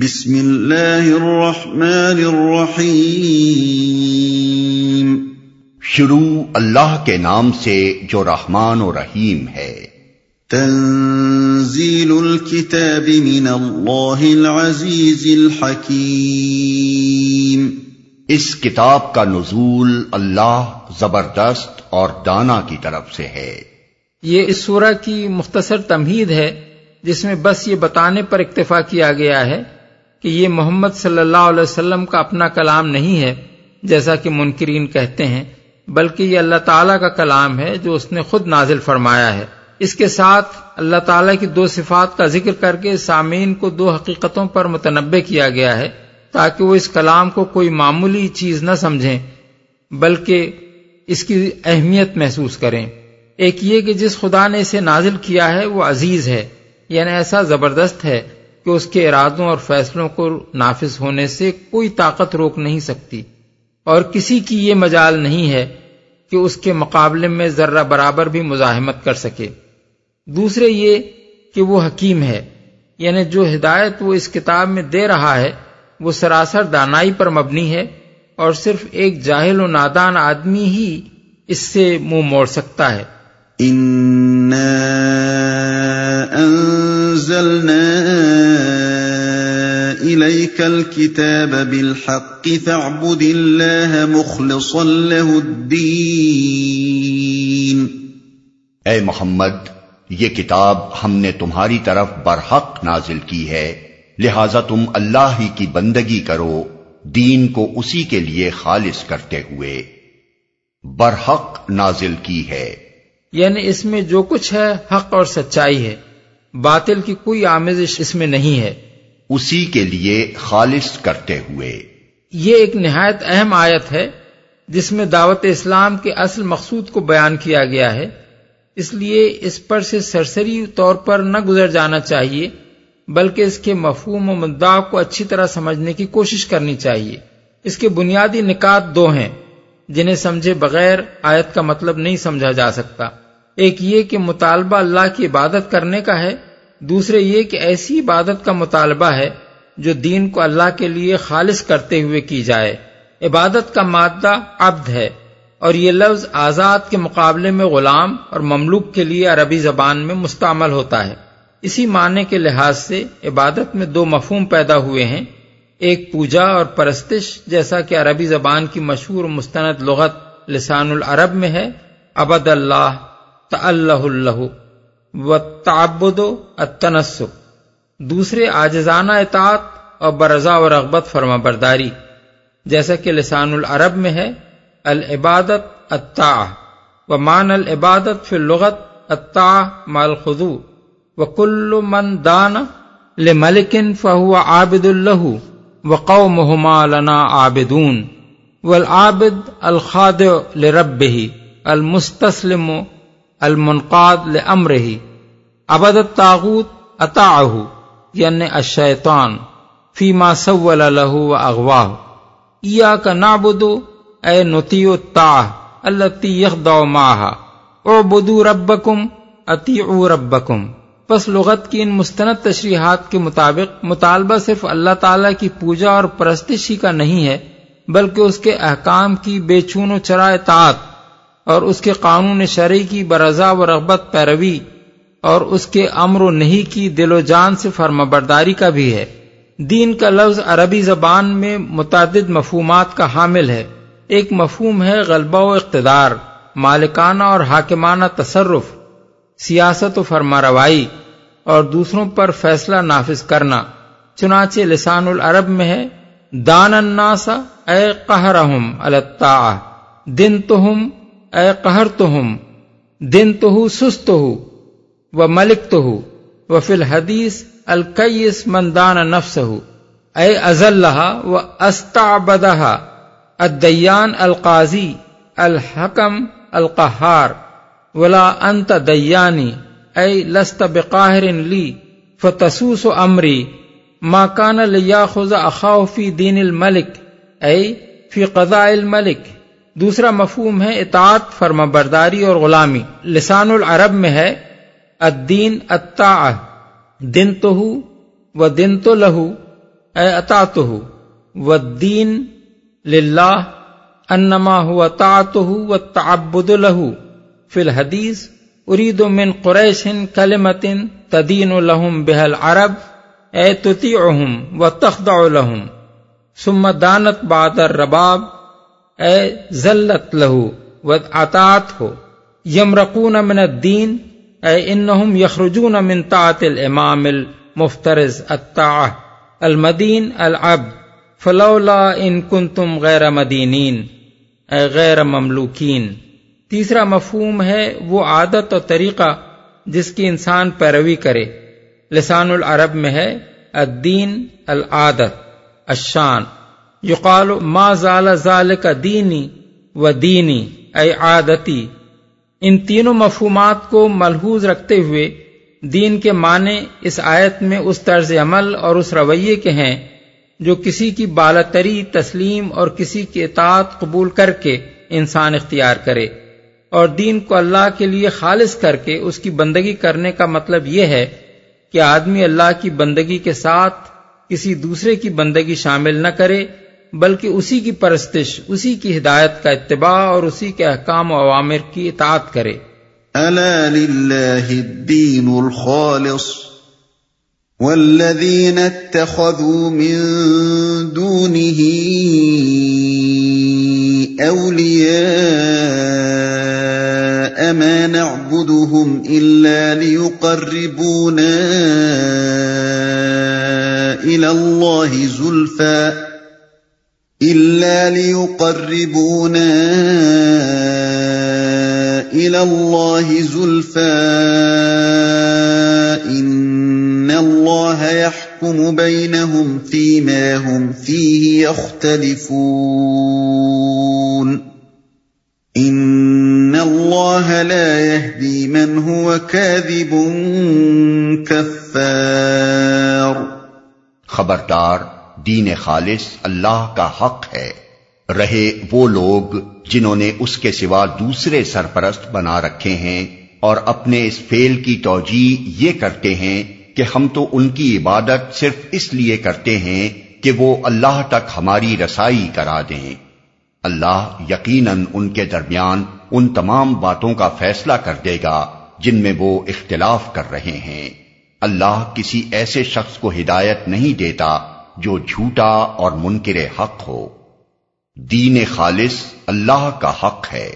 بسم اللہ الرحمن الرحیم۔ شروع اللہ کے نام سے جو رحمان و رحیم ہے۔ تنزیل الكتاب من اللہ العزیز الحکیم۔ اس کتاب کا نزول اللہ زبردست اور دانا کی طرف سے ہے۔ یہ اس سورہ کی مختصر تمہید ہے جس میں بس یہ بتانے پر اکتفا کیا گیا ہے۔ کہ یہ محمد صلی اللہ علیہ وسلم کا اپنا کلام نہیں ہے، جیسا کہ منکرین کہتے ہیں، بلکہ یہ اللہ تعالیٰ کا کلام ہے جو اس نے خود نازل فرمایا ہے۔ اس کے ساتھ اللہ تعالیٰ کی دو صفات کا ذکر کر کے سامعین کو دو حقیقتوں پر متنوع کیا گیا ہے، تاکہ وہ اس کلام کو کوئی معمولی چیز نہ سمجھیں، بلکہ اس کی اہمیت محسوس کریں۔ ایک یہ کہ جس خدا نے اسے نازل کیا ہے، وہ عزیز ہے یعنی ایسا زبردست ہے۔ کہ اس کے ارادوں اور فیصلوں کو نافذ ہونے سے کوئی طاقت روک نہیں سکتی اور کسی کی یہ مجال نہیں ہے کہ اس کے مقابلے میں ذرہ برابر بھی مزاحمت کر سکے۔ دوسرے یہ کہ وہ حکیم ہے یعنی جو ہدایت وہ اس کتاب میں دے رہا ہے، وہ سراسر دانائی پر مبنی ہے اور صرف ایک جاہل و نادان آدمی ہی اس سے منہ مو موڑ سکتا ہے۔ الكتاب بالحق فاعبد الله مخلصا له الدين۔ اے محمد، یہ کتاب ہم نے تمہاری طرف برحق نازل کی ہے۔ لہذا تم اللہ ہی کی بندگی کرو، دین کو اسی کے لیے خالص کرتے ہوئے۔ برحق نازل کی ہے۔ یعنی اس میں جو کچھ ہے حق اور سچائی ہے۔ باطل کی کوئی آمیزش اس میں نہیں ہے۔ اسی کے لیے خالص کرتے ہوئے۔ یہ ایک نہایت اہم آیت ہے جس میں دعوت اسلام کے اصل مقصود کو بیان کیا گیا ہے۔ اس لیے اس پر سے سرسری طور پر نہ گزر جانا چاہیے بلکہ اس کے مفہوم و مدعا کو اچھی طرح سمجھنے کی کوشش کرنی چاہیے۔ اس کے بنیادی نکات دو ہیں۔ جنہیں سمجھے بغیر آیت کا مطلب نہیں سمجھا جا سکتا۔ ایک یہ کہ مطالبہ اللہ کی عبادت کرنے کا ہے، دوسرے یہ کہ ایسی عبادت کا مطالبہ ہے جو دین کو اللہ کے لیے خالص کرتے ہوئے کی جائے۔ عبادت کا مادہ عبد ہے اور یہ لفظ آزاد کے مقابلے میں غلام اور مملوک کے لیے عربی زبان میں مستعمل ہوتا ہے۔ اسی معنی کے لحاظ سے عبادت میں دو مفہوم پیدا ہوئے ہیں۔ ایک پوجا اور پرستش جیسا کہ عربی زبان کی مشہور مستند لغت لسان العرب میں ہے ابد اللہ اللہ اللہ و تعبد التنسک دوسرے آجزانہ اطاعت اور برضا و رغبت فرما برداری، جیسا کہ لسان العرب میں ہے، العبادت الطاع و مان العبادت فی اللغت الطاع مال خضو و کل من دان لملکن فہو عابد اللہ۔ و قومہما لنا عابدون، والعابد الخاد لربه، المستسلم المنقاد لامرہ ابد الطاغوت اطاعہ یعنی الشیطان، فیما سول له و اغواہ ایاک نعبدو اے نطیع الطاع اللتی یخدع ماہا اعبدو ربکم اطیعو ربکم. پس لغت کی ان مستند تشریحات کے مطابق مطالبہ صرف اللہ تعالی کی پوجا اور پرستش ہی کا نہیں ہے، بلکہ اس کے احکام کی بے چون و چرا اطاعت اور اس کے قانون شرعی کی برضا و رغبت پیروی اور اس کے امر و نہیں کی دل و جان سے فرما برداری کا بھی ہے۔ دین کا لفظ عربی زبان میں متعدد مفہومات کا حامل ہے۔ ایک مفہوم ہے غلبہ و اقتدار، مالکانہ اور حاکمانہ تصرف۔ سیاست و فرما روائی اور دوسروں پر فیصلہ نافذ کرنا۔ چنانچہ لسان العرب میں ہے، دان الناسا اے قہرہم الطاع دن تہم اے قہر تہم دن تو سست ہو و ملک تو ہو و فی الحدیث الکیس مندان نفس ہو اے ازلہ و استعبدہ الدیان القاضی، الحکم القہار۔ ولا انت دیانی اے لست بقاہر لی، فتسوس امری، ما کان لیاخذ اخاو فی دین الملک اے فی قضاء الملک۔ دوسرا مفہوم ہے اطاعت فرما برداری اور غلامی۔ لسان العرب میں ہے، الدین الطاع دن تو ہو و دن تو لہو اے اطاط و دین للہ، انما ہو اطاط و تعبد له فی الحدیث، ارید من قریش کلمت تدین لهم بها العرب، اے تطیعهم و تخضع لهم ثم دانت بعد الرباب، اے ذلت له و اطاعت ہو۔ یمرقون من الدین، اے انہم یخرجون من طاعت الامام المفترض الطاعہ، المدین العبد، فلولا ان کنتم غیر مدینین، اے غیر مملوکین۔ تیسرا مفہوم ہے وہ عادت اور طریقہ جس کی انسان پیروی کرے۔ لسان العرب میں ہے، الدین العادت، الشان۔ یقال، ما زال ذال کا دینی و دینی اے عادتی۔ ان تینوں مفہومات کو ملحوظ رکھتے ہوئے دین کے معنی اس آیت میں اس طرز عمل اور اس رویے کے ہیں جو کسی کی بالتری تسلیم اور کسی کی اطاعت قبول کر کے انسان اختیار کرے۔ اور دین کو اللہ کے لیے خالص کر کے اس کی بندگی کرنے کا مطلب یہ ہے کہ آدمی اللہ کی بندگی کے ساتھ کسی دوسرے کی بندگی شامل نہ کرے، بلکہ اسی کی پرستش، اسی کی ہدایت کا اتباع اور اسی کے احکام و عوامر کی اطاعت کرے۔ الا للہ الدین الخالص والذین اتخذوا من دونه اولیاء ما نعبدهم الا ليقربونا الى الله زلفا إلا ليقربونا إلى الله زلفا إن الله يحكم بينهم فيما هم فيه يختلفون إن الله لا يهدي من هو كاذب كفار خبردار، دین خالص اللہ کا حق ہے۔ رہے وہ لوگ جنہوں نے اس کے سوا دوسرے سرپرست بنا رکھے ہیں اور اپنے اس فیل کی توجہ یہ کرتے ہیں کہ ہم تو ان کی عبادت صرف اس لیے کرتے ہیں کہ وہ اللہ تک ہماری رسائی کرا دیں۔ اللہ یقیناً ان کے درمیان ان تمام باتوں کا فیصلہ کر دے گا جن میں وہ اختلاف کر رہے ہیں۔ اللہ کسی ایسے شخص کو ہدایت نہیں دیتا جو جھوٹا اور منکر حق ہو۔ دین خالص اللہ کا حق ہے۔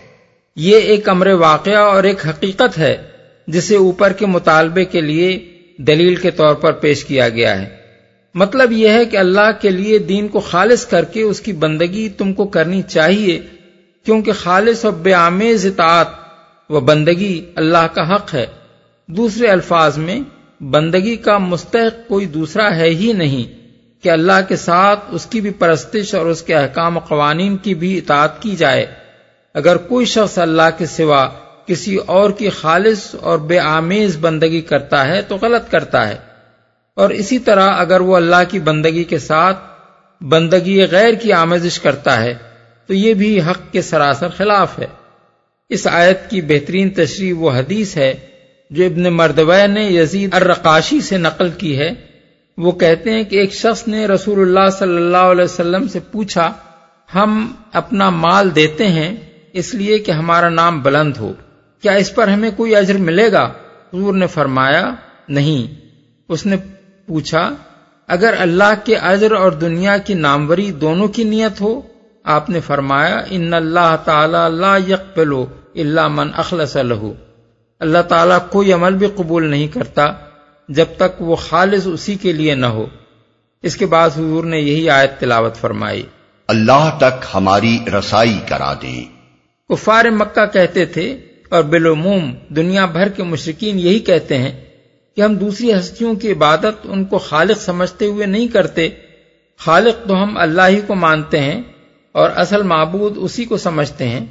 یہ ایک امر واقعہ اور ایک حقیقت ہے جسے اوپر کے مطالبے کے لیے دلیل کے طور پر پیش کیا گیا ہے۔ مطلب یہ ہے کہ اللہ کے لیے دین کو خالص کر کے اس کی بندگی تم کو کرنی چاہیے، کیونکہ خالص اور بے آمیز اطاعت و بندگی اللہ کا حق ہے۔ دوسرے الفاظ میں، بندگی کا مستحق کوئی دوسرا ہے ہی نہیں کہ اللہ کے ساتھ اس کی بھی پرستش اور اس کے احکام و قوانین کی بھی اطاعت کی جائے۔ اگر کوئی شخص اللہ کے سوا کسی اور کی خالص اور بے آمیز بندگی کرتا ہے تو غلط کرتا ہے۔ اور اسی طرح اگر وہ اللہ کی بندگی کے ساتھ بندگی غیر کی آمیزش کرتا ہے، تو یہ بھی حق کے سراسر خلاف ہے۔ اس آیت کی بہترین تشریح وہ حدیث ہے جو ابن مردوہ نے یزید الرقاشی سے نقل کی ہے۔ وہ کہتے ہیں کہ ایک شخص نے رسول اللہ صلی اللہ علیہ وسلم سے پوچھا، ہم اپنا مال دیتے ہیں، اس لیے کہ ہمارا نام بلند ہو۔ کیا اس پر ہمیں کوئی اجر ملے گا؟ حضور نے فرمایا، نہیں۔ اس نے پوچھا اگر اللہ کے اجر اور دنیا کی ناموری دونوں کی نیت ہو؟ آپ نے فرمایا ان اللہ تعالی اللہ یکلو اللہ من اخلص لہو اللہ تعالیٰ کوئی عمل بھی قبول نہیں کرتا جب تک وہ خالص اسی کے لیے نہ ہو۔ اس کے بعد حضور نے یہی آیت تلاوت فرمائی۔ اللہ تک ہماری رسائی کرا دیں۔ کفار مکہ کہتے تھے اور بالعموم دنیا بھر کے مشرقین یہی کہتے ہیں کہ ہم دوسری ہستیوں کی عبادت ان کو خالق سمجھتے ہوئے نہیں کرتے۔ خالق تو ہم اللہ ہی کو مانتے ہیں اور اصل معبود اسی کو سمجھتے ہیں۔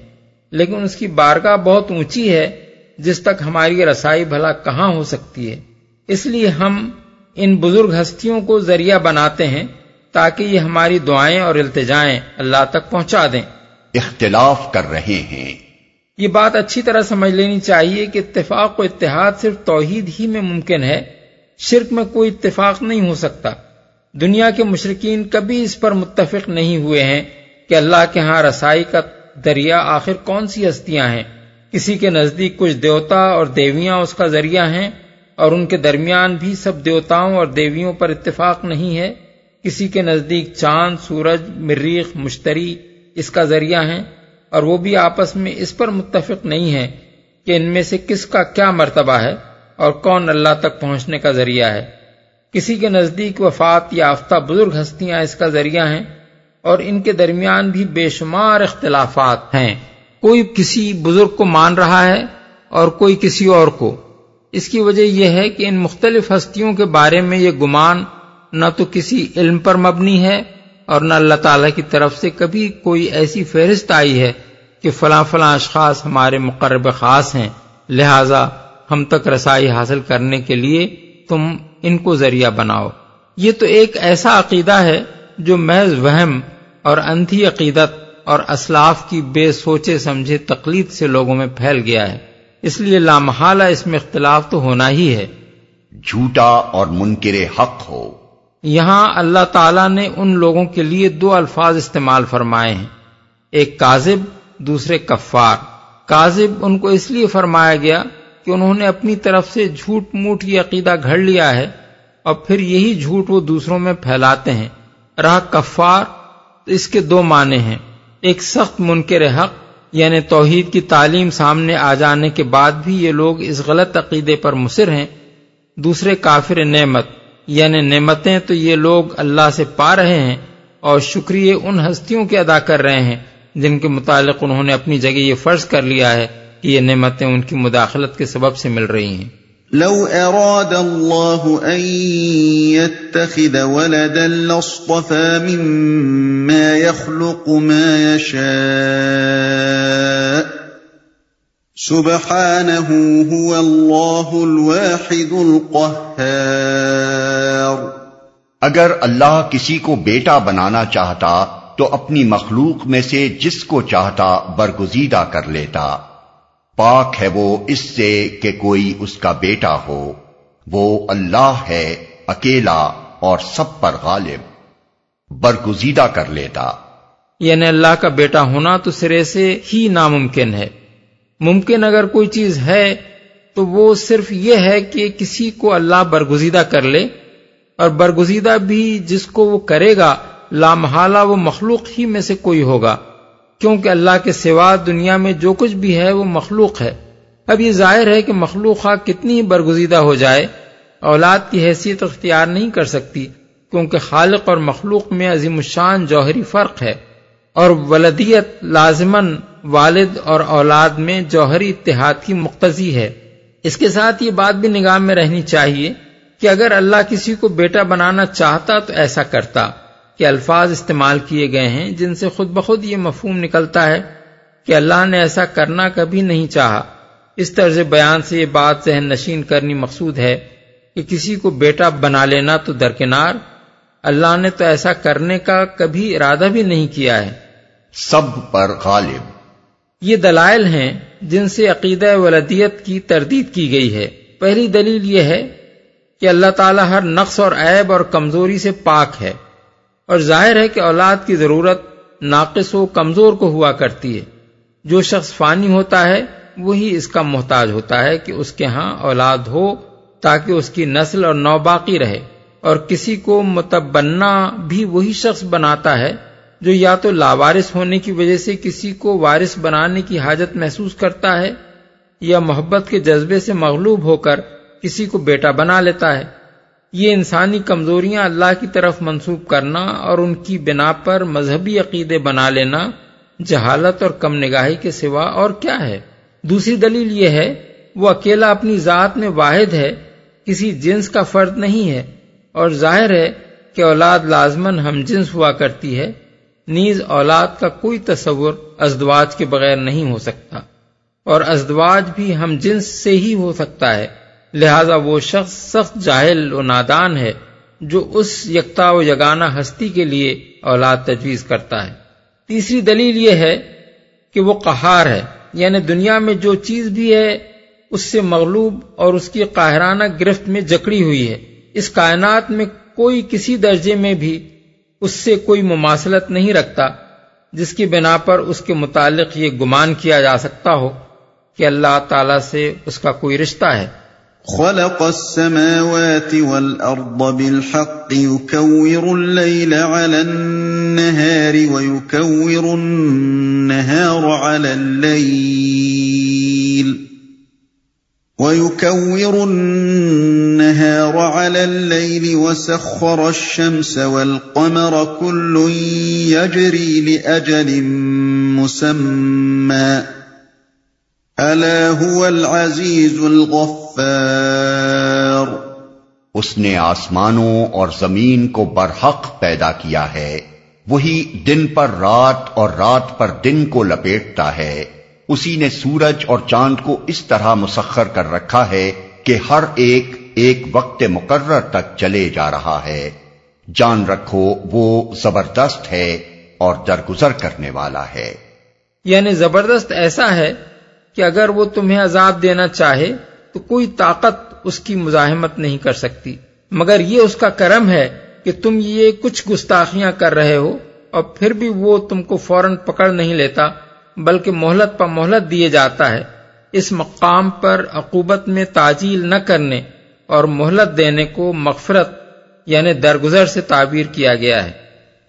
لیکن اس کی بارگاہ بہت اونچی ہے، جس تک ہماری رسائی بھلا کہاں ہو سکتی ہے۔ اس لیے ہم ان بزرگ ہستیوں کو ذریعہ بناتے ہیں تاکہ یہ ہماری دعائیں اور التجائیں اللہ تک پہنچا دیں۔ اختلاف کر رہے ہیں۔ یہ بات اچھی طرح سمجھ لینی چاہیے کہ اتفاق و اتحاد صرف توحید ہی میں ممکن ہے، شرک میں کوئی اتفاق نہیں ہو سکتا۔ دنیا کے مشرقین کبھی اس پر متفق نہیں ہوئے ہیں کہ اللہ کے ہاں رسائی کا دریا آخر کون سی ہستیاں ہیں۔ کسی کے نزدیک کچھ دیوتا اور دیویاں اس کا ذریعہ ہیں اور ان کے درمیان بھی سب دیوتاؤں اور دیویوں پر اتفاق نہیں ہے۔ کسی کے نزدیک چاند، سورج مریخ مشتری اس کا ذریعہ ہیں۔ اور وہ بھی آپس میں اس پر متفق نہیں ہے کہ ان میں سے کس کا کیا مرتبہ ہے اور کون اللہ تک پہنچنے کا ذریعہ ہے۔ کسی کے نزدیک وفات یا آفتہ بزرگ ہستیاں اس کا ذریعہ ہیں اور ان کے درمیان بھی بے شمار اختلافات ہیں۔ کوئی کسی بزرگ کو مان رہا ہے اور کوئی کسی اور کو۔ اس کی وجہ یہ ہے کہ ان مختلف ہستیوں کے بارے میں یہ گمان نہ تو کسی علم پر مبنی ہے اور نہ اللہ تعالی کی طرف سے کبھی کوئی ایسی فہرست آئی ہے کہ فلاں فلاں اشخاص ہمارے مقرب خاص ہیں، لہذا ہم تک رسائی حاصل کرنے کے لیے تم ان کو ذریعہ بناؤ۔ یہ تو ایک ایسا عقیدہ ہے جو محض وہم اور انتھی عقیدت اور اسلاف کی بے سوچے سمجھے تقلید سے لوگوں میں پھیل گیا ہے۔ اس لیے لامحالہ اس میں اختلاف تو ہونا ہی ہے۔ جھوٹا اور منکر حق ہو۔ یہاں اللہ تعالیٰ نے ان لوگوں کے لیے دو الفاظ استعمال فرمائے ہیں۔ ایک کاذب، دوسرے کفار۔ کاذب ان کو اس لیے فرمایا گیا کہ انہوں نے اپنی طرف سے جھوٹ موٹ یہ عقیدہ گھڑ لیا ہے اور پھر یہی جھوٹ وہ دوسروں میں پھیلاتے ہیں۔ رہا کفار، اس کے دو معنی ہیں۔ ایک سخت منکر حق یعنی توحید کی تعلیم سامنے آ جانے کے بعد بھی یہ لوگ اس غلط عقیدے پر مصر ہیں۔ دوسرے کافر نعمت۔ یعنی نعمتیں تو یہ لوگ اللہ سے پا رہے ہیں اور شکریہ ان ہستیوں کے ادا کر رہے ہیں جن کے متعلق انہوں نے اپنی جگہ یہ فرض کر لیا ہے کہ یہ نعمتیں ان کی مداخلت کے سبب سے مل رہی ہیں۔ لو اراد الله ان يتخذ ولدا لاصطفى مما يخلق ما يشاء۔ سبحانه هو الله الواحد القهار۔ اگر اللہ کسی کو بیٹا بنانا چاہتا تو اپنی مخلوق میں سے جس کو چاہتا برگزیدہ کر لیتا۔ پاک ہے وہ اس سے کہ کوئی اس کا بیٹا ہو۔ وہ اللہ ہے، اکیلا اور سب پر غالب۔ برگزیدہ کر لیتا۔ یعنی اللہ کا بیٹا ہونا تو سرے سے ہی ناممکن ہے۔ ممکن اگر کوئی چیز ہے تو وہ صرف یہ ہے کہ کسی کو اللہ برگزیدہ کر لے۔ اور برگزیدہ بھی جس کو وہ کرے گا، لامحالہ وہ مخلوق ہی میں سے کوئی ہوگا، کیونکہ اللہ کے سوا دنیا میں جو کچھ بھی ہے وہ مخلوق ہے۔ اب یہ ظاہر ہے کہ مخلوق کتنی برگزیدہ ہو جائے، اولاد کی حیثیت اختیار نہیں کر سکتی، کیونکہ خالق اور مخلوق میں عظیم الشان جوہری فرق ہے۔ اور ولدیت لازمن والد اور اولاد میں جوہری اتحاد کی مقتضی ہے۔ اس کے ساتھ یہ بات بھی نگاہ میں رہنی چاہیے کہ اگر اللہ کسی کو بیٹا بنانا چاہتا تو ایسا کرتا کے الفاظ استعمال کیے گئے ہیں جن سے خود بخود یہ مفہوم نکلتا ہے کہ اللہ نے ایسا کرنا کبھی نہیں چاہا۔ اس طرز بیان سے یہ بات ذہن نشین کرنی مقصود ہے کہ کسی کو بیٹا بنا لینا تو درکنار اللہ نے تو ایسا کرنے کا کبھی ارادہ بھی نہیں کیا ہے۔ سب پر غالب۔ یہ دلائل ہیں جن سے عقیدہ ولدیت کی تردید کی گئی ہے۔ پہلی دلیل یہ ہے کہ اللہ تعالیٰ ہر نقص اور عیب اور کمزوری سے پاک ہے اور ظاہر ہے کہ اولاد کی ضرورت ناقص و کمزور کو ہوا کرتی ہے۔ جو شخص فانی ہوتا ہے، وہی اس کا محتاج ہوتا ہے کہ اس کے ہاں اولاد ہو تاکہ اس کی نسل اور نو باقی رہے۔ اور کسی کو متبنا بھی وہی شخص بناتا ہے جو یا تو لاوارث ہونے کی وجہ سے کسی کو وارث بنانے کی حاجت محسوس کرتا ہے یا محبت کے جذبے سے مغلوب ہو کر کسی کو بیٹا بنا لیتا ہے۔ یہ انسانی کمزوریاں اللہ کی طرف منسوب کرنا اور ان کی بنا پر مذہبی عقیدے بنا لینا جہالت اور کم نگاہی کے سوا اور کیا ہے۔ دوسری دلیل یہ ہے، وہ اکیلا اپنی ذات میں واحد ہے، کسی جنس کا فرد نہیں ہے۔ اور ظاہر ہے کہ اولاد لازمن ہم جنس ہوا کرتی ہے، نیز اولاد کا کوئی تصور ازدواج کے بغیر نہیں ہو سکتا۔ اور ازدواج بھی ہم جنس سے ہی ہو سکتا ہے۔ لہذا وہ شخص سخت جاہل و نادان ہے جو اس یکتا و یگانہ ہستی کے لیے اولاد تجویز کرتا ہے۔ تیسری دلیل یہ ہے کہ وہ قہار ہے یعنی دنیا میں جو چیز بھی ہے، اس سے مغلوب اور اس کی قاہرانہ گرفت میں جکڑی ہوئی ہے۔ اس کائنات میں کوئی کسی درجے میں بھی اس سے کوئی مماثلت نہیں رکھتا، جس کی بنا پر اس کے متعلق یہ گمان کیا جا سکتا ہو کہ اللہ تعالی سے اس کا کوئی رشتہ ہے۔ خلق السماوات والأرض بالحق، يكور الليل على النهار ويكور النهار على الليل، ويكور النهار على الليل وسخر الشمس والقمر كل يجري لأجل مسمى. ألا هو العزيز الغفار اس نے آسمانوں اور زمین کو برحق پیدا کیا ہے۔ وہی دن پر رات اور رات پر دن کو لپیٹتا ہے۔ اسی نے سورج اور چاند کو اس طرح مسخر کر رکھا ہے کہ ہر ایک ایک وقت مقرر تک چلے جا رہا ہے۔ جان رکھو وہ زبردست ہے اور درگزر کرنے والا ہے۔ یعنی زبردست ایسا ہے کہ اگر وہ تمہیں عذاب دینا چاہے تو کوئی طاقت اس کی مزاحمت نہیں کر سکتی۔ مگر یہ اس کا کرم ہے کہ تم یہ کچھ گستاخیاں کر رہے ہو اور پھر بھی وہ تم کو فوراً پکڑ نہیں لیتا، بلکہ مہلت پر مہلت دیے جاتا ہے۔ اس مقام پر عقوبت میں تاجیل نہ کرنے اور مہلت دینے کو مغفرت یعنی درگزر سے تعبیر کیا گیا ہے۔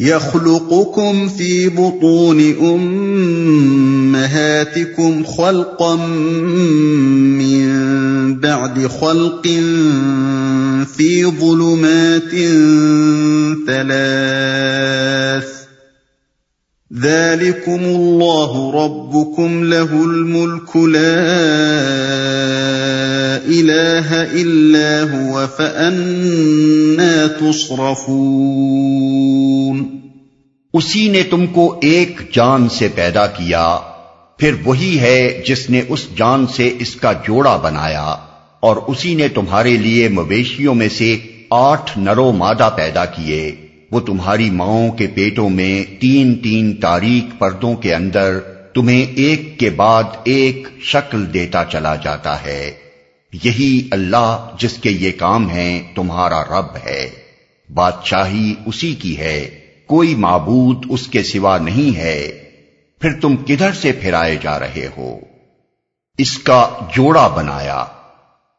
يخلقكم في بطون أمهاتكم خلقا من بعد خلق في ظلمات ثلاث ذلكم الله ربكم له الملك لا إله إلا هو فأنا تصرفون اسی نے تم کو ایک جان سے پیدا کیا، پھر وہی ہے جس نے اس جان سے اس کا جوڑا بنایا، اور اسی نے تمہارے لیے مویشیوں میں سے آٹھ نرو مادہ پیدا کیے۔ وہ تمہاری ماؤں کے پیٹوں میں تین تین تاریخ پردوں کے اندر تمہیں ایک کے بعد ایک شکل دیتا چلا جاتا ہے۔ یہی اللہ جس کے یہ کام ہیں تمہارا رب ہے۔ بادشاہی اسی کی ہے۔ کوئی معبود اس کے سوا نہیں ہے۔ پھر تم کدھر سے پھرائے جا رہے ہو؟ اس کا جوڑا بنایا۔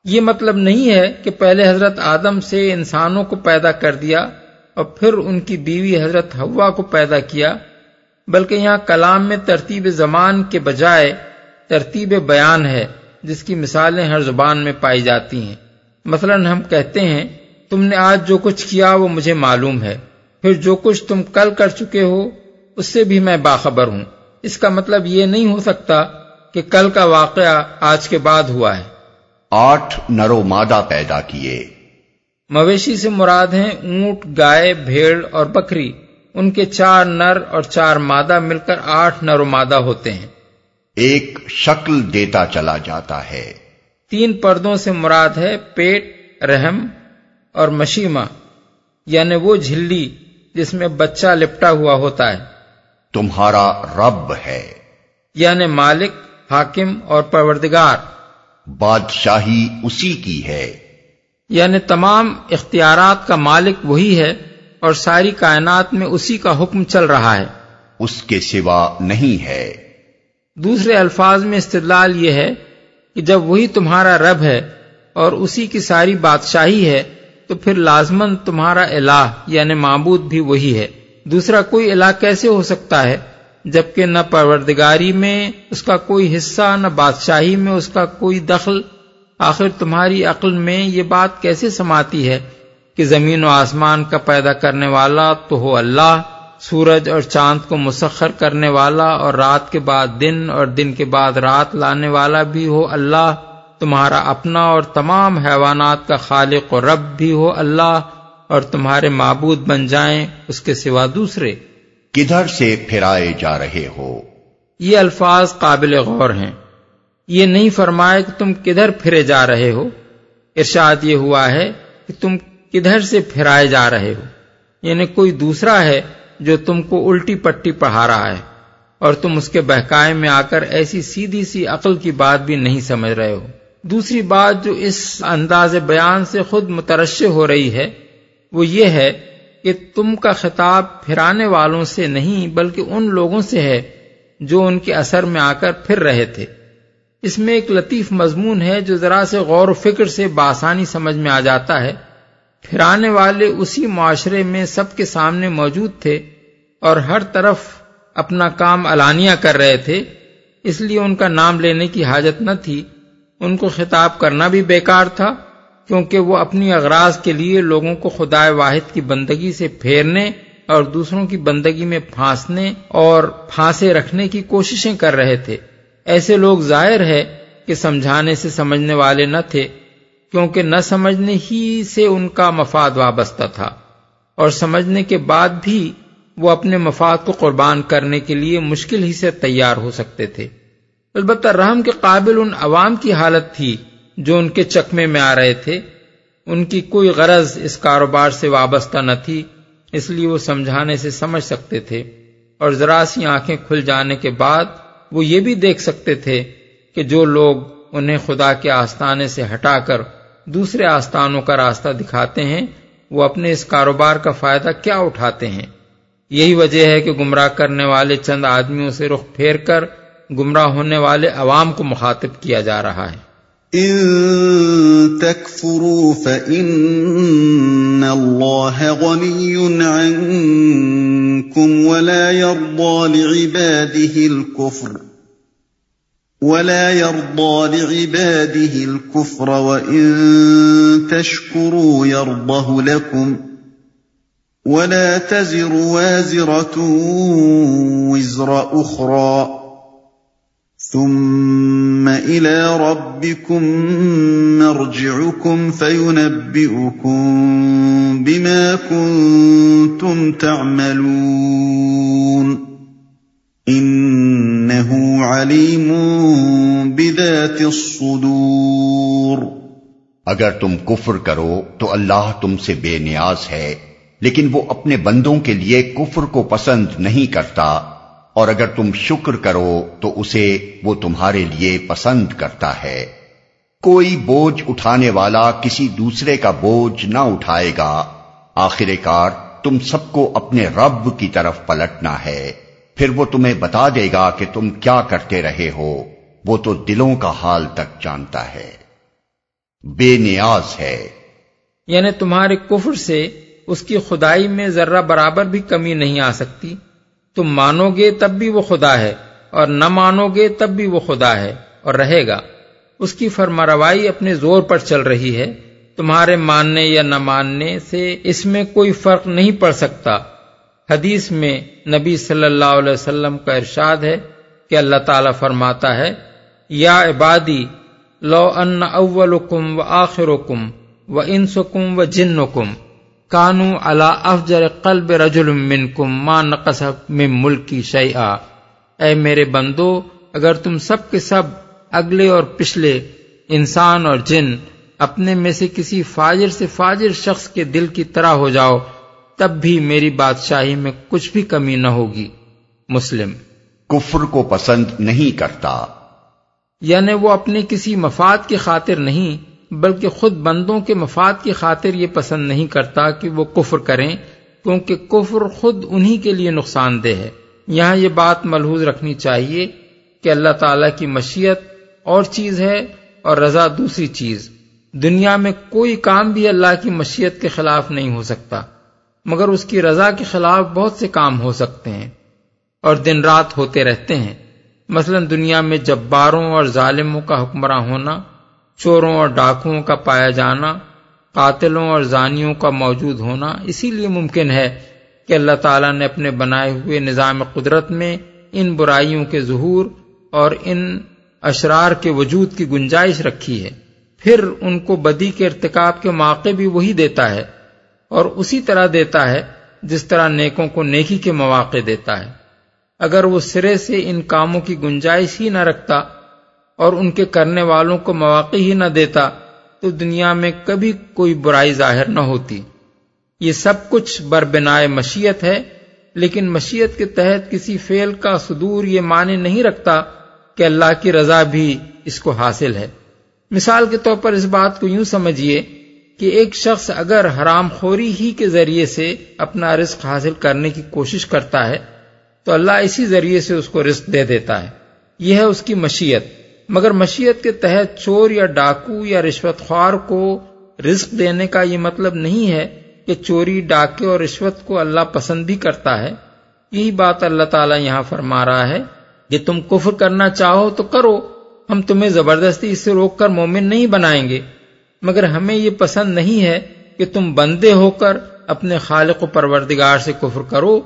یہ مطلب نہیں ہے کہ پہلے حضرت آدم سے انسانوں کو پیدا کر دیا۔ اور پھر ان کی بیوی حضرت ہوا کو پیدا کیا، بلکہ یہاں کلام میں ترتیب زمان کے بجائے ترتیب بیان ہے، جس کی مثالیں ہر زبان میں پائی جاتی ہیں۔ مثلا ہم کہتے ہیں، تم نے آج جو کچھ کیا وہ مجھے معلوم ہے، پھر جو کچھ تم کل کر چکے ہو، اس سے بھی میں باخبر ہوں۔ اس کا مطلب یہ نہیں ہو سکتا کہ کل کا واقعہ آج کے بعد ہوا ہے۔ آٹھ نرو مادہ پیدا کیے۔ مویشی سے مراد ہیں اونٹ گائے بھیڑ اور بکری۔ ان کے چار نر اور چار مادہ مل کر آٹھ نر و مادہ ہوتے ہیں۔ ایک شکل دیتا چلا جاتا ہے۔ تین پردوں سے مراد ہے پیٹ رحم اور مشیمہ۔ یعنی وہ جھلی جس میں بچہ لپٹا ہوا ہوتا ہے۔ تمہارا رب ہے۔ یعنی مالک حاکم اور پروردگار۔ بادشاہی اسی کی ہے۔ یعنی تمام اختیارات کا مالک وہی ہے اور ساری کائنات میں اسی کا حکم چل رہا ہے۔ اس کے سوا نہیں ہے۔ دوسرے الفاظ میں استدلال یہ ہے کہ جب وہی تمہارا رب ہے اور اسی کی ساری بادشاہی ہے تو پھر لازمن تمہارا الہ یعنی معبود بھی وہی ہے۔ دوسرا کوئی الہ کیسے ہو سکتا ہے؟ جبکہ نہ پروردگاری میں اس کا کوئی حصہ نہ بادشاہی میں اس کا کوئی دخل آخر تمہاری عقل میں یہ بات کیسے سماتی ہے کہ زمین و آسمان کا پیدا کرنے والا تو ہو اللہ سورج اور چاند کو مسخر کرنے والا اور رات کے بعد دن اور دن کے بعد رات لانے والا بھی ہو اللہ تمہارا اپنا اور تمام حیوانات کا خالق و رب بھی ہو اللہ اور تمہارے معبود بن جائیں اس کے سوا دوسرے۔ کدھر سے پھرائے جا رہے ہو؟ یہ الفاظ قابل غور ہیں۔ یہ نہیں فرمایا کہ تم کدھر پھرے جا رہے ہو۔ ارشاد یہ ہوا ہے کہ تم کدھر سے پھرائے جا رہے ہو۔ یعنی کوئی دوسرا ہے جو تم کو الٹی پٹی پڑھا رہا ہے اور تم اس کے بہکائے میں آ کر ایسی سیدھی سی عقل کی بات بھی نہیں سمجھ رہے ہو۔ دوسری بات جو اس انداز بیان سے خود مترشع ہو رہی ہے، وہ یہ ہے کہ تم کا خطاب پھرانے والوں سے نہیں بلکہ ان لوگوں سے ہے جو ان کے اثر میں آ کر پھر رہے تھے۔ اس میں ایک لطیف مضمون ہے جو ذرا سے غور و فکر سے بآسانی سمجھ میں آ جاتا ہے۔ پھرانے والے اسی معاشرے میں سب کے سامنے موجود تھے اور ہر طرف اپنا کام علانیہ کر رہے تھے، اس لیے ان کا نام لینے کی حاجت نہ تھی۔ ان کو خطاب کرنا بھی بیکار تھا، کیونکہ وہ اپنی اغراض کے لیے لوگوں کو خدا واحد کی بندگی سے پھیرنے اور دوسروں کی بندگی میں پھانسنے اور پھانسے رکھنے کی کوششیں کر رہے تھے۔ ایسے لوگ ظاہر ہے کہ سمجھانے سے سمجھنے والے نہ تھے، کیونکہ نہ سمجھنے ہی سے ان کا مفاد وابستہ تھا۔ اور سمجھنے کے بعد بھی وہ اپنے مفاد کو قربان کرنے کے لیے مشکل ہی سے تیار ہو سکتے تھے۔ البتہ رحم کے قابل ان عوام کی حالت تھی جو ان کے چکمے میں آ رہے تھے۔ ان کی کوئی غرض اس کاروبار سے وابستہ نہ تھی، اس لیے وہ سمجھانے سے سمجھ سکتے تھے۔ اور ذرا سی آنکھیں کھل جانے کے بعد وہ یہ بھی دیکھ سکتے تھے کہ جو لوگ انہیں خدا کے آستانے سے ہٹا کر دوسرے آستانوں کا راستہ دکھاتے ہیں، وہ اپنے اس کاروبار کا فائدہ کیا اٹھاتے ہیں؟ یہی وجہ ہے کہ گمراہ کرنے والے چند آدمیوں سے رخ پھیر کر گمراہ ہونے والے عوام کو مخاطب کیا جا رہا ہے۔ ان تكفروا فإن الله غني عنكم ولا يرضى لعباده الكفر ولا يرضى لعباده الكفر وإن تشكروا يرضه لكم ولا تزر وازرة وزر أخرى ثم إلى ربكم مرجعكم فينبئكم بما كنتم تعملون. إنه عليم بذات الصدور. اگر تم کفر کرو تو اللہ تم سے بے نیاز ہے، لیکن وہ اپنے بندوں کے لیے کفر کو پسند نہیں کرتا۔ اور اگر تم شکر کرو تو اسے وہ تمہارے لیے پسند کرتا ہے۔ کوئی بوجھ اٹھانے والا کسی دوسرے کا بوجھ نہ اٹھائے گا۔ آخر کار تم سب کو اپنے رب کی طرف پلٹنا ہے۔ پھر وہ تمہیں بتا دے گا کہ تم کیا کرتے رہے ہو۔ وہ تو دلوں کا حال تک جانتا ہے۔ بے نیاز ہے۔ یعنی تمہارے کفر سے اس کی خدائی میں ذرہ برابر بھی کمی نہیں آ سکتی۔ تم مانو گے تب بھی وہ خدا ہے اور نہ مانو گے تب بھی وہ خدا ہے اور رہے گا۔ اس کی فرما روائی اپنے زور پر چل رہی ہے۔ تمہارے ماننے یا نہ ماننے سے اس میں کوئی فرق نہیں پڑ سکتا۔ حدیث میں نبی صلی اللہ علیہ وسلم کا ارشاد ہے کہ اللہ تعالی فرماتا ہے، یا عبادی، لو ان اولکم و آخرکم و انسکم و جنکم۔ کانو اللہ افجر قلب رجل منکم ما نقص من ملکی شیئا۔ اے میرے بندو اگر تم سب کے سب اگلے اور پچھلے انسان اور جن اپنے میں سے کسی فاجر سے فاجر شخص کے دل کی طرح ہو جاؤ تب بھی میری بادشاہی میں کچھ بھی کمی نہ ہوگی۔ مسلم۔ کفر کو پسند نہیں کرتا۔ یعنی وہ اپنے کسی مفاد کی خاطر نہیں بلکہ خود بندوں کے مفاد کی خاطر یہ پسند نہیں کرتا کہ وہ کفر کریں، کیونکہ کفر خود انہی کے لیے نقصان دہ ہے۔ یہاں یہ بات ملحوظ رکھنی چاہیے کہ اللہ تعالی کی مشیت اور چیز ہے اور رضا دوسری چیز۔ دنیا میں کوئی کام بھی اللہ کی مشیت کے خلاف نہیں ہو سکتا، مگر اس کی رضا کے خلاف بہت سے کام ہو سکتے ہیں اور دن رات ہوتے رہتے ہیں۔ مثلا دنیا میں جباروں اور ظالموں کا حکمراں ہونا چوروں اور ڈاکوؤں کا پایا جانا، قاتلوں اور زانیوں کا موجود ہونا اسی لیے ممکن ہے کہ اللہ تعالیٰ نے اپنے بنائے ہوئے نظام قدرت میں ان برائیوں کے ظہور اور ان اشرار کے وجود کی گنجائش رکھی ہے۔ پھر ان کو بدی کے ارتکاب کے موقع بھی وہی دیتا ہے اور اسی طرح دیتا ہے جس طرح نیکوں کو نیکی کے مواقع دیتا ہے۔ اگر وہ سرے سے ان کاموں کی گنجائش ہی نہ رکھتا اور ان کے کرنے والوں کو مواقع ہی نہ دیتا تو دنیا میں کبھی کوئی برائی ظاہر نہ ہوتی۔ یہ سب کچھ بربنائے مشیت ہے، لیکن مشیت کے تحت کسی فعل کا صدور یہ معنی نہیں رکھتا کہ اللہ کی رضا بھی اس کو حاصل ہے۔ مثال کے طور پر اس بات کو یوں سمجھیے کہ ایک شخص اگر حرام خوری ہی کے ذریعے سے اپنا رزق حاصل کرنے کی کوشش کرتا ہے تو اللہ اسی ذریعے سے اس کو رزق دے دیتا ہے۔ یہ ہے اس کی مشیت۔ مگر مشیت کے تحت چور یا ڈاکو یا رشوت خوار کو رزق دینے کا یہ مطلب نہیں ہے کہ چوری، ڈاکے اور رشوت کو اللہ پسند بھی کرتا ہے۔ یہی بات اللہ تعالیٰ یہاں فرما رہا ہے کہ تم کفر کرنا چاہو تو کرو، ہم تمہیں زبردستی اس سے روک کر مومن نہیں بنائیں گے۔ مگر ہمیں یہ پسند نہیں ہے کہ تم بندے ہو کر اپنے خالق و پروردگار سے کفر کرو،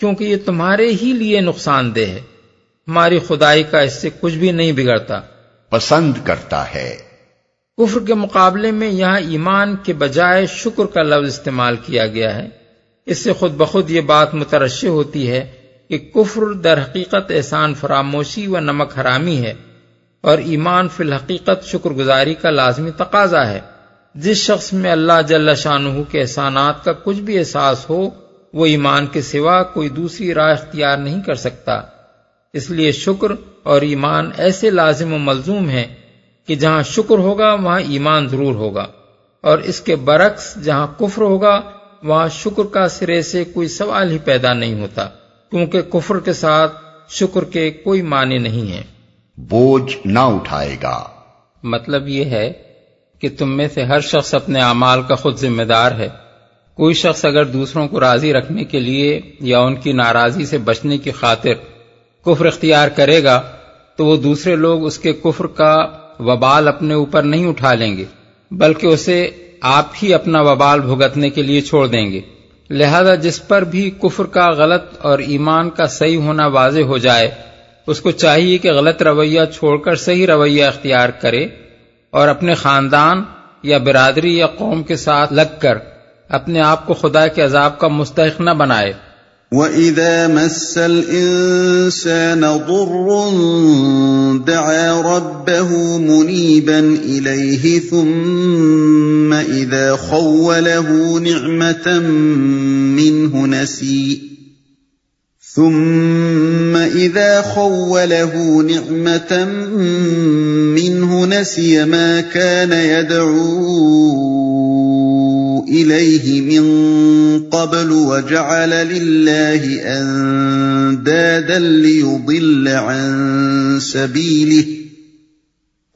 کیونکہ یہ تمہارے ہی لیے نقصان دہ ہے۔ ہماری خدائی کا اس سے کچھ بھی نہیں بگڑتا۔ پسند کرتا ہے۔ کفر کے مقابلے میں یہاں ایمان کے بجائے شکر کا لفظ استعمال کیا گیا ہے۔ اس سے خود بخود یہ بات مترشح ہوتی ہے کہ کفر در حقیقت احسان فراموشی و نمک حرامی ہے اور ایمان فی الحقیقت شکر گزاری کا لازمی تقاضا ہے۔ جس شخص میں اللہ جل شاہ کے احسانات کا کچھ بھی احساس ہو وہ ایمان کے سوا کوئی دوسری راہ اختیار نہیں کر سکتا۔ اس لیے شکر اور ایمان ایسے لازم و ملزوم ہیں کہ جہاں شکر ہوگا وہاں ایمان ضرور ہوگا اور اس کے برعکس جہاں کفر ہوگا وہاں شکر کا سرے سے کوئی سوال ہی پیدا نہیں ہوتا کیونکہ کفر کے ساتھ شکر کے کوئی معنی نہیں ہے بوجھ نہ اٹھائے گا۔ مطلب یہ ہے کہ تم میں سے ہر شخص اپنے اعمال کا خود ذمہ دار ہے۔ کوئی شخص اگر دوسروں کو راضی رکھنے کے لیے یا ان کی ناراضی سے بچنے کی خاطر کفر اختیار کرے گا، تو وہ دوسرے لوگ اس کے کفر کا وبال اپنے اوپر نہیں اٹھا لیں گے، بلکہ اسے آپ ہی اپنا وبال بھگتنے کے لیے چھوڑ دیں گے۔ لہذا جس پر بھی کفر کا غلط اور ایمان کا صحیح ہونا واضح ہو جائے، اس کو چاہیے کہ غلط رویہ چھوڑ کر صحیح رویہ اختیار کرے اور اپنے خاندان یا برادری یا قوم کے ساتھ لگ کر اپنے آپ کو خدا کے عذاب کا مستحق نہ بنائے۔ وَإِذَا مَسَّ الْإِنسَانَ ضُرٌّ دَعَا رَبَّهُ مُنِيبًا إِلَيْهِ ثُمَّ إِذَا خَوَّلَهُ نِعْمَةً مِّنْهُ نَسِي ثُمَّ إِذَا خَوَّلَهُ نِعْمَةً مِّنْهُ نَسِيَ مَا كَانَ يَدْعُو إليه من قبل وجعل لله أندادا ليضل عن سبيله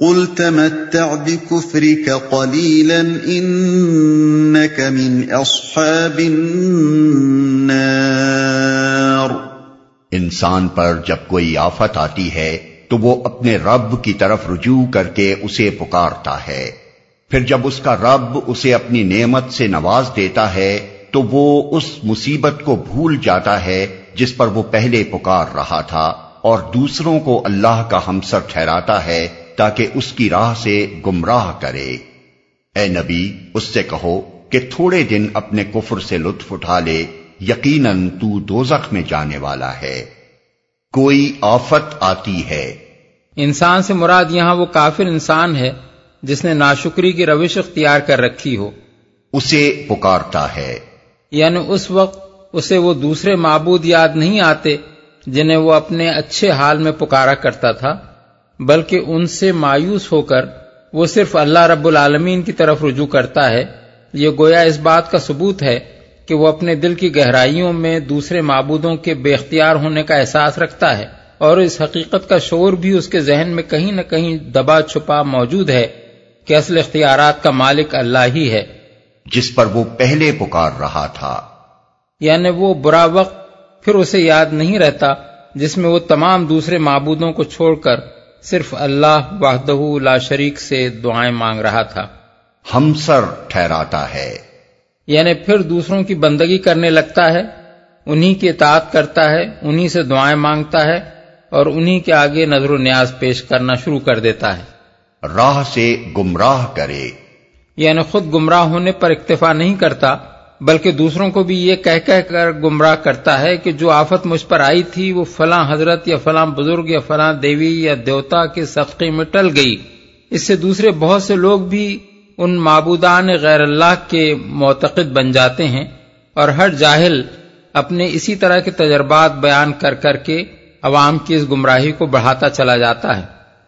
قل تمتع بكفرك قليلا إنك من أصحاب النار انسان پر جب کوئی آفت آتی ہے تو وہ اپنے رب کی طرف رجوع کر کے اسے پکارتا ہے۔ پھر جب اس کا رب اسے اپنی نعمت سے نواز دیتا ہے، تو وہ اس مصیبت کو بھول جاتا ہے جس پر وہ پہلے پکار رہا تھا، اور دوسروں کو اللہ کا ہمسر ٹھہراتا ہے تاکہ اس کی راہ سے گمراہ کرے۔ اے نبی، اس سے کہو کہ تھوڑے دن اپنے کفر سے لطف اٹھا لے، یقیناً تو دوزخ میں جانے والا ہے۔ کوئی آفت آتی ہے۔ انسان سے مراد یہاں وہ کافر انسان ہے۔ جس نے ناشکری کی روش اختیار کر رکھی ہو۔ اسے پکارتا ہے۔ یعنی اس وقت اسے وہ دوسرے معبود یاد نہیں آتے جنہیں وہ اپنے اچھے حال میں پکارا کرتا تھا بلکہ ان سے مایوس ہو کر وہ صرف اللہ رب العالمین کی طرف رجوع کرتا ہے۔ یہ گویا اس بات کا ثبوت ہے کہ وہ اپنے دل کی گہرائیوں میں دوسرے معبودوں کے بے اختیار ہونے کا احساس رکھتا ہے اور اس حقیقت کا شور بھی اس کے ذہن میں کہیں نہ کہیں دبا چھپا موجود ہے۔ کہ اصل اختیارات کا مالک اللہ ہی ہے۔ جس پر وہ پہلے پکار رہا تھا۔ یعنی وہ برا وقت پھر اسے یاد نہیں رہتا جس میں وہ تمام دوسرے معبودوں کو چھوڑ کر صرف اللہ وحدہ لا شریک سے دعائیں مانگ رہا تھا۔ ہم سر ٹھہراتا ہے۔ یعنی پھر دوسروں کی بندگی کرنے لگتا ہے انہی کی اطاعت کرتا ہے انہی سے دعائیں مانگتا ہے اور انہی کے آگے نظر و نیاز پیش کرنا شروع کر دیتا ہے۔ راہ سے گمراہ کرے۔ یعنی خود گمراہ ہونے پر اکتفا نہیں کرتا، بلکہ دوسروں کو بھی یہ کہہ کہہ کر گمراہ کرتا ہے کہ جو آفت مجھ پر آئی تھی وہ فلاں حضرت یا فلاں بزرگ یا فلاں دیوی یا دیوتا کے صدقے میں ٹل گئی۔ اس سے دوسرے بہت سے لوگ بھی ان معبودان غیر اللہ کے معتقد بن جاتے ہیں اور ہر جاہل اپنے اسی طرح کے تجربات بیان کر کر کے عوام کی اس گمراہی کو بڑھاتا چلا جاتا ہے۔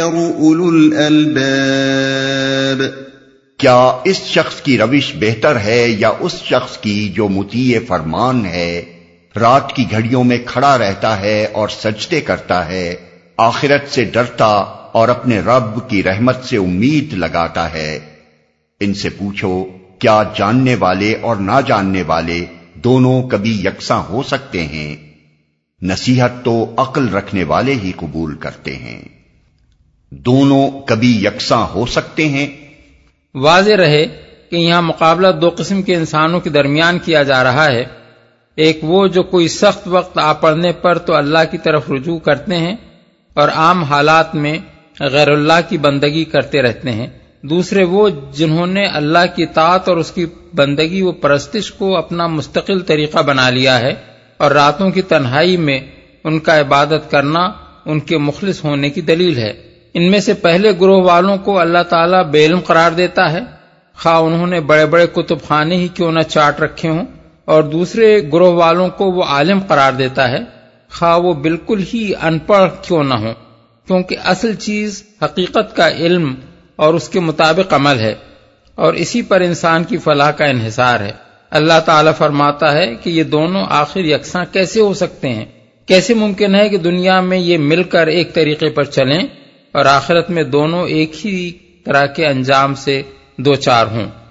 اولو الالباب کیا اس شخص کی روش بہتر ہے یا اس شخص کی جو مطیع فرمان ہے؟ رات کی گھڑیوں میں کھڑا رہتا ہے اور سجدے کرتا ہے، آخرت سے ڈرتا اور اپنے رب کی رحمت سے امید لگاتا ہے۔ ان سے پوچھو، کیا جاننے والے اور نہ جاننے والے دونوں کبھی یکساں ہو سکتے ہیں؟ نصیحت تو عقل رکھنے والے ہی قبول کرتے ہیں۔ دونوں کبھی یکساں ہو سکتے ہیں۔ واضح رہے کہ یہاں مقابلہ دو قسم کے انسانوں کے درمیان کیا جا رہا ہے۔ ایک وہ جو کوئی سخت وقت آ پڑنے پر تو اللہ کی طرف رجوع کرتے ہیں اور عام حالات میں غیر اللہ کی بندگی کرتے رہتے ہیں۔ دوسرے وہ جنہوں نے اللہ کی طاعت اور اس کی بندگی و پرستش کو اپنا مستقل طریقہ بنا لیا ہے اور راتوں کی تنہائی میں ان کا عبادت کرنا ان کے مخلص ہونے کی دلیل ہے۔ ان میں سے پہلے گروہ والوں کو اللہ تعالیٰ بے علم قرار دیتا ہے۔ خواہ انہوں نے بڑے بڑے کتب خانے ہی کیوں نہ چاٹ رکھے ہوں۔ اور دوسرے گروہ والوں کو وہ عالم قرار دیتا ہے۔ خواہ وہ بالکل ہی ان پڑھ کیوں نہ ہو کیونکہ اصل چیز حقیقت کا علم اور اس کے مطابق عمل ہے۔ اور اسی پر انسان کی فلاح کا انحصار ہے۔ اللہ تعالیٰ فرماتا ہے کہ یہ دونوں آخر یکساں کیسے ہو سکتے ہیں؟ کیسے ممکن ہے کہ دنیا میں یہ مل کر ایک طریقے پر چلیں؟ اور آخرت میں دونوں ایک ہی طرح کے انجام سے دو چار ہوں۔